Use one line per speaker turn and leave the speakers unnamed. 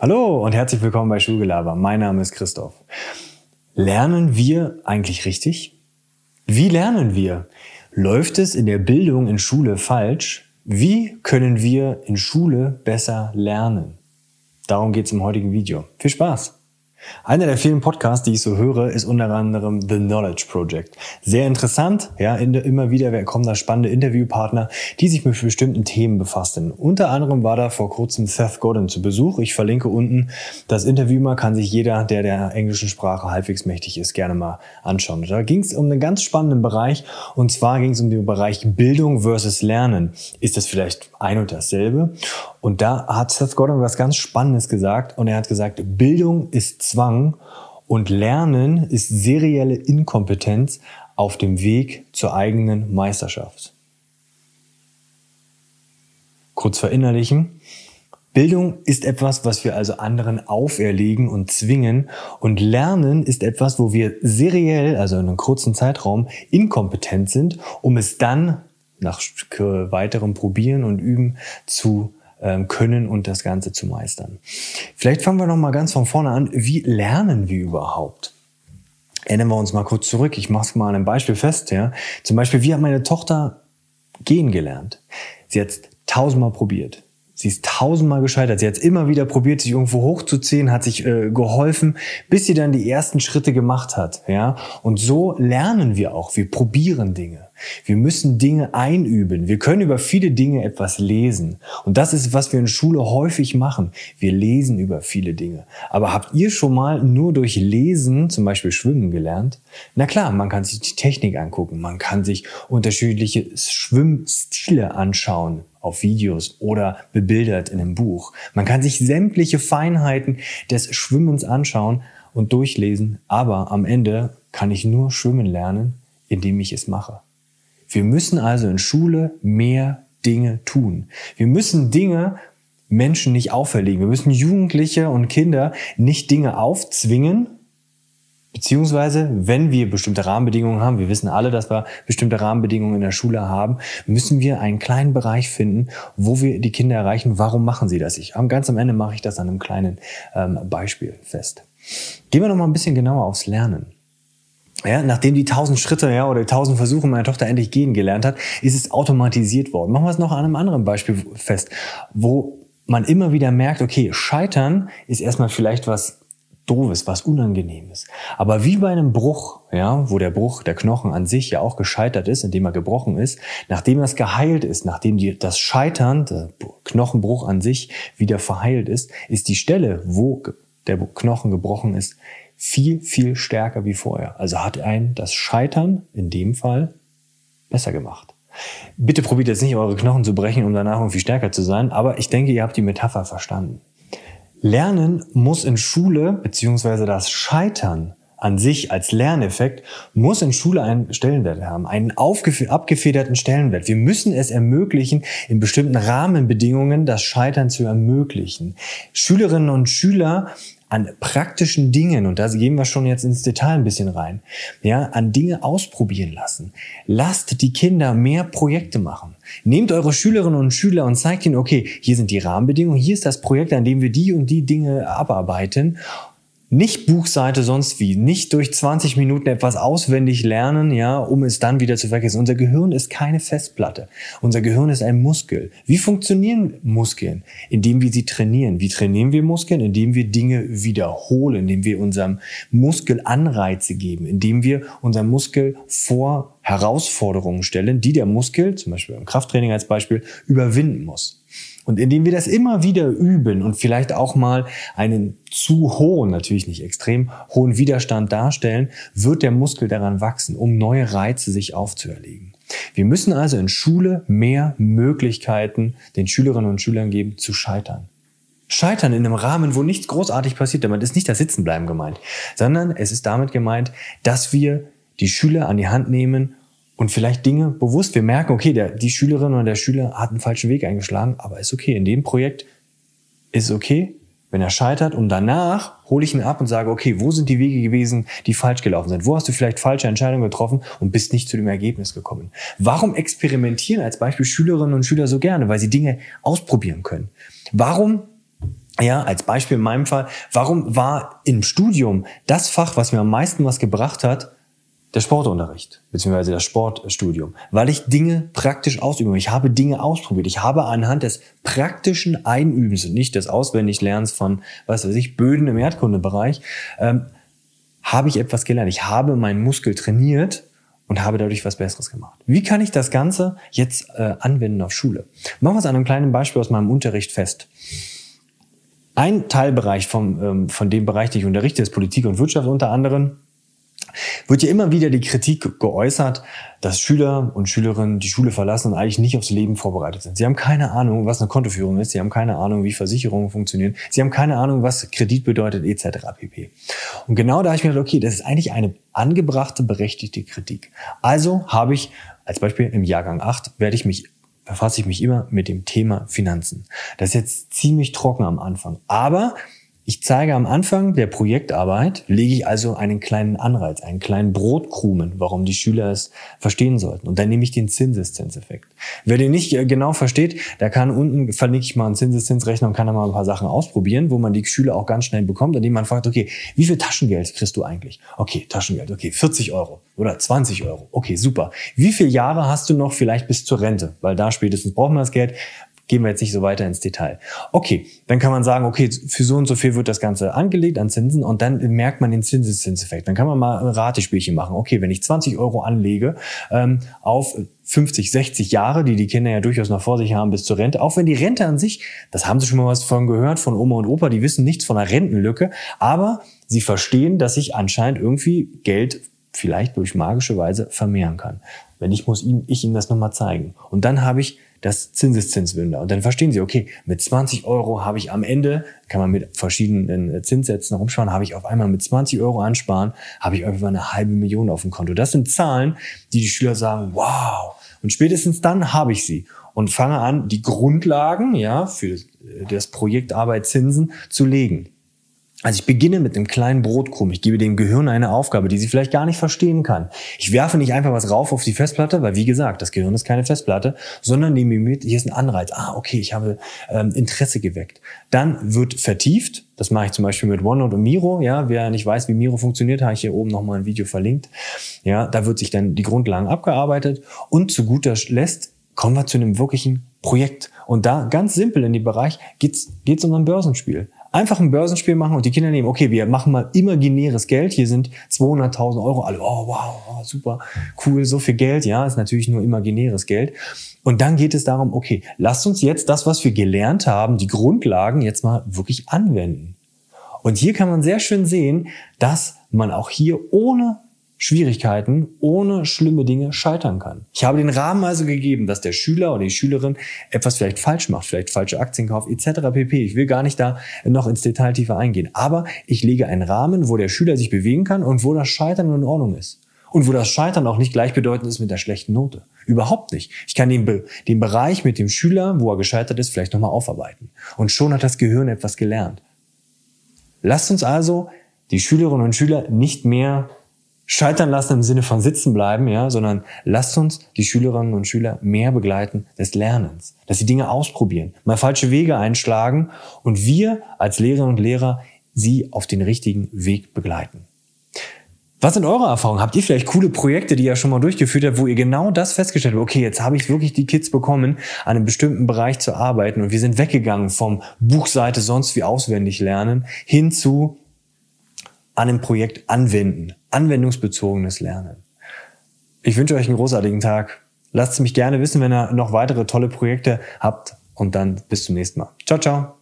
Hallo und herzlich willkommen bei Schulgelaber. Mein Name ist Christoph. Lernen wir eigentlich richtig? Wie lernen wir? Läuft es in der Bildung in Schule falsch? Wie können wir in Schule besser lernen? Darum geht es im heutigen Video. Viel Spaß! Einer der vielen Podcasts, die ich so höre, ist unter anderem The Knowledge Project. Sehr interessant, ja, immer wieder kommen da spannende Interviewpartner, die sich mit bestimmten Themen befassen. Unter anderem war da vor kurzem Seth Godin zu Besuch. Ich verlinke unten das Interview mal, kann sich jeder, der der englischen Sprache halbwegs mächtig ist, gerne mal anschauen. Da ging es um einen ganz spannenden Bereich und zwar ging es um den Bereich Bildung versus Lernen. Ist das vielleicht ein und dasselbe? Und da hat Seth Godin was ganz Spannendes gesagt und er hat gesagt, Bildung ist Zwang und Lernen ist serielle Inkompetenz auf dem Weg zur eigenen Meisterschaft. Kurz verinnerlichen. Bildung ist etwas, was wir also anderen auferlegen und zwingen und Lernen ist etwas, wo wir seriell, also in einem kurzen Zeitraum, inkompetent sind, um es dann nach weiterem Probieren und Üben zu können und das Ganze zu meistern. Vielleicht fangen wir noch mal ganz von vorne an. Wie lernen wir überhaupt? Erinnern wir uns mal kurz zurück. Ich mache mal an einem Beispiel fest. Ja, zum Beispiel, wie hat meine Tochter gehen gelernt? Sie hat tausendmal probiert. Sie ist tausendmal gescheitert. Sie hat immer wieder probiert, sich irgendwo hochzuziehen, hat sich äh, geholfen, bis sie dann die ersten Schritte gemacht hat. Ja, und so lernen wir auch. Wir probieren Dinge. Wir müssen Dinge einüben. Wir können über viele Dinge etwas lesen. Und das ist, was wir in Schule häufig machen. Wir lesen über viele Dinge. Aber habt ihr schon mal nur durch Lesen zum Beispiel schwimmen gelernt? Na klar, man kann sich die Technik angucken. Man kann sich unterschiedliche Schwimmstile anschauen auf Videos oder bebildert in einem Buch. Man kann sich sämtliche Feinheiten des Schwimmens anschauen und durchlesen. Aber am Ende kann ich nur schwimmen lernen, indem ich es mache. Wir müssen also in Schule mehr Dinge tun. Wir müssen Dinge Menschen nicht auferlegen. Wir müssen Jugendliche und Kinder nicht Dinge aufzwingen, Beziehungsweise, wenn wir bestimmte Rahmenbedingungen haben, wir wissen alle, dass wir bestimmte Rahmenbedingungen in der Schule haben, müssen wir einen kleinen Bereich finden, wo wir die Kinder erreichen. Warum machen sie das? Ich, ganz am Ende mache ich das an einem kleinen ähm, Beispiel fest. Gehen wir noch mal ein bisschen genauer aufs Lernen. Ja, nachdem die tausend Schritte ja, oder tausend Versuche meiner Tochter endlich gehen gelernt hat, ist es automatisiert worden. Machen wir es noch an einem anderen Beispiel fest, wo man immer wieder merkt, okay, Scheitern ist erstmal vielleicht was Doofes, was Unangenehmes. Aber wie bei einem Bruch, ja, wo der Bruch, der Knochen an sich ja auch gescheitert ist, indem er gebrochen ist, nachdem das geheilt ist, nachdem die, das Scheitern, der Knochenbruch an sich wieder verheilt ist, ist die Stelle, wo der Knochen gebrochen ist, viel, viel stärker wie vorher. Also hat ein das Scheitern in dem Fall besser gemacht. Bitte probiert jetzt nicht eure Knochen zu brechen, um danach irgendwie stärker zu sein, aber ich denke, ihr habt die Metapher verstanden. Lernen muss in Schule, beziehungsweise das Scheitern an sich als Lerneffekt muss in Schule einen Stellenwert haben, einen abgefederten Stellenwert. Wir müssen es ermöglichen, in bestimmten Rahmenbedingungen das Scheitern zu ermöglichen. Schülerinnen und Schüler an praktischen Dingen, und da gehen wir schon jetzt ins Detail ein bisschen rein, ja, an Dinge ausprobieren lassen. Lasst die Kinder mehr Projekte machen. Nehmt eure Schülerinnen und Schüler und zeigt ihnen, okay, hier sind die Rahmenbedingungen, hier ist das Projekt, an dem wir die und die Dinge abarbeiten nicht Buchseite sonst wie, nicht durch 20 Minuten etwas auswendig lernen, ja, um es dann wieder zu vergessen. Unser Gehirn ist keine Festplatte. Unser Gehirn ist ein Muskel. Wie funktionieren Muskeln? Indem wir sie trainieren. Wie trainieren wir Muskeln? Indem wir Dinge wiederholen, indem wir unserem Muskel Anreize geben, indem wir unserem Muskel vor Herausforderungen stellen, die der Muskel, zum Beispiel beim Krafttraining als Beispiel, überwinden muss. Und indem wir das immer wieder üben und vielleicht auch mal einen zu hohen, natürlich nicht extrem hohen Widerstand darstellen, wird der Muskel daran wachsen, um neue Reize sich aufzuerlegen. Wir müssen also in Schule mehr Möglichkeiten den Schülerinnen und Schülern geben, zu scheitern. Scheitern in einem Rahmen, wo nichts großartig passiert. Damit ist nicht das Sitzenbleiben gemeint, sondern es ist damit gemeint, dass wir die Schüler an die Hand nehmen und vielleicht Dinge bewusst, wir merken, okay, der, die Schülerin oder der Schüler hat einen falschen Weg eingeschlagen, aber ist okay. In dem Projekt ist okay, wenn er scheitert und danach hole ich ihn ab und sage, okay, wo sind die Wege gewesen, die falsch gelaufen sind? Wo hast du vielleicht falsche Entscheidungen getroffen und bist nicht zu dem Ergebnis gekommen? Warum experimentieren als Beispiel Schülerinnen und Schüler so gerne? Weil sie Dinge ausprobieren können. Warum Ja, als Beispiel in meinem Fall, warum war im Studium das Fach, was mir am meisten was gebracht hat, der Sportunterricht, beziehungsweise das Sportstudium, weil ich Dinge praktisch ausübe. Ich habe Dinge ausprobiert. Ich habe anhand des praktischen Einübens und nicht des Auswendiglernens von, was weiß ich, Böden im Erdkundebereich, ähm, habe ich etwas gelernt. Ich habe meinen Muskel trainiert und habe dadurch was Besseres gemacht. Wie kann ich das Ganze jetzt äh, anwenden auf Schule? Machen wir es an einem kleinen Beispiel aus meinem Unterricht fest. Ein Teilbereich vom, ähm, von dem Bereich, den ich unterrichte, ist Politik und Wirtschaft unter anderem wird ja immer wieder die Kritik geäußert, dass Schüler und Schülerinnen die Schule verlassen und eigentlich nicht aufs Leben vorbereitet sind. Sie haben keine Ahnung, was eine Kontoführung ist, sie haben keine Ahnung, wie Versicherungen funktionieren, sie haben keine Ahnung, was Kredit bedeutet, etc. pp. Und genau da habe ich mir gedacht, okay, das ist eigentlich eine angebrachte, berechtigte Kritik. Also habe ich, als Beispiel im Jahrgang 8, werde ich mich befasse ich mich immer mit dem Thema Finanzen. Das ist jetzt ziemlich trocken am Anfang, aber ich zeige am Anfang der Projektarbeit, lege ich also einen kleinen Anreiz, einen kleinen Brotkrumen, warum die Schüler es verstehen sollten. Und dann nehme ich den Zinseszinseffekt. Wer den nicht äh, genau versteht, der kann unten, verlinke ich mal einen Zinseszinsrechner und kann da mal ein paar Sachen ausprobieren, wo man die Schüler auch ganz schnell bekommt, indem man fragt, okay, wie viel Taschengeld kriegst du eigentlich? Okay, Taschengeld, okay, 40 Euro oder 20 Euro. Okay, super. Wie viele Jahre hast du noch vielleicht bis zur Rente? Weil da spätestens brauchen wir das Geld gehen wir jetzt nicht so weiter ins Detail. Okay, dann kann man sagen, okay, für so und so viel wird das Ganze angelegt an Zinsen und dann merkt man den Zinseszinseffekt. Dann kann man mal ein Ratespielchen machen. Okay, wenn ich 20 Euro anlege ähm, auf 50, 60 Jahre, die die Kinder ja durchaus noch vor sich haben bis zur Rente, auch wenn die Rente an sich, das haben sie schon mal was von gehört von Oma und Opa, die wissen nichts von einer Rentenlücke, aber sie verstehen, dass sich anscheinend irgendwie Geld vielleicht durch magische Weise vermehren kann. Wenn ich muss ihm, ich ihnen das nochmal zeigen. Und dann habe ich das Zinseszinswunder. Und dann verstehen Sie, okay, mit 20 Euro habe ich am Ende, kann man mit verschiedenen äh, Zinssätzen rumsparen, habe ich auf einmal mit 20 Euro ansparen, habe ich irgendwann eine halbe Million auf dem Konto. Das sind Zahlen, die die Schüler sagen, wow. Und spätestens dann habe ich sie und fange an, die Grundlagen, ja, für das Projekt Arbeit Zinsen zu legen. Also ich beginne mit einem kleinen Brotkrumm. Ich gebe dem Gehirn eine Aufgabe, die sie vielleicht gar nicht verstehen kann. Ich werfe nicht einfach was rauf auf die Festplatte, weil wie gesagt, das Gehirn ist keine Festplatte, sondern nehme mit, hier ist ein Anreiz. Ah, okay, ich habe ähm, Interesse geweckt. Dann wird vertieft. Das mache ich zum Beispiel mit OneNote und Miro. Ja, wer nicht weiß, wie Miro funktioniert, habe ich hier oben nochmal ein Video verlinkt. Ja, da wird sich dann die Grundlagen abgearbeitet und zu guter Letzt kommen wir zu einem wirklichen Projekt. Und da ganz simpel in dem Bereich geht's geht's um ein Börsenspiel. Einfach ein Börsenspiel machen und die Kinder nehmen, okay, wir machen mal imaginäres Geld. Hier sind 200.000 Euro. Alle, oh, wow, oh, super, cool, so viel Geld. Ja, ist natürlich nur imaginäres Geld. Und dann geht es darum, okay, lasst uns jetzt das, was wir gelernt haben, die Grundlagen jetzt mal wirklich anwenden. Und hier kann man sehr schön sehen, dass man auch hier ohne Schwierigkeiten ohne schlimme Dinge scheitern kann. Ich habe den Rahmen also gegeben, dass der Schüler oder die Schülerin etwas vielleicht falsch macht, vielleicht falsche Aktien kauft etc. pp. Ich will gar nicht da noch ins Detail tiefer eingehen, aber ich lege einen Rahmen, wo der Schüler sich bewegen kann und wo das Scheitern in Ordnung ist. Und wo das Scheitern auch nicht gleichbedeutend ist mit der schlechten Note. Überhaupt nicht. Ich kann den, Be den Bereich mit dem Schüler, wo er gescheitert ist, vielleicht nochmal aufarbeiten. Und schon hat das Gehirn etwas gelernt. Lasst uns also die Schülerinnen und Schüler nicht mehr scheitern lassen im Sinne von sitzen bleiben, ja, sondern lasst uns die Schülerinnen und Schüler mehr begleiten des Lernens, dass sie Dinge ausprobieren, mal falsche Wege einschlagen und wir als Lehrerinnen und Lehrer sie auf den richtigen Weg begleiten. Was sind eure Erfahrungen? Habt ihr vielleicht coole Projekte, die ihr schon mal durchgeführt habt, wo ihr genau das festgestellt habt? Okay, jetzt habe ich wirklich die Kids bekommen, an einem bestimmten Bereich zu arbeiten und wir sind weggegangen vom Buchseite sonst wie auswendig lernen hin zu an einem Projekt anwenden, anwendungsbezogenes Lernen. Ich wünsche euch einen großartigen Tag. Lasst mich gerne wissen, wenn ihr noch weitere tolle Projekte habt und dann bis zum nächsten Mal. Ciao, ciao.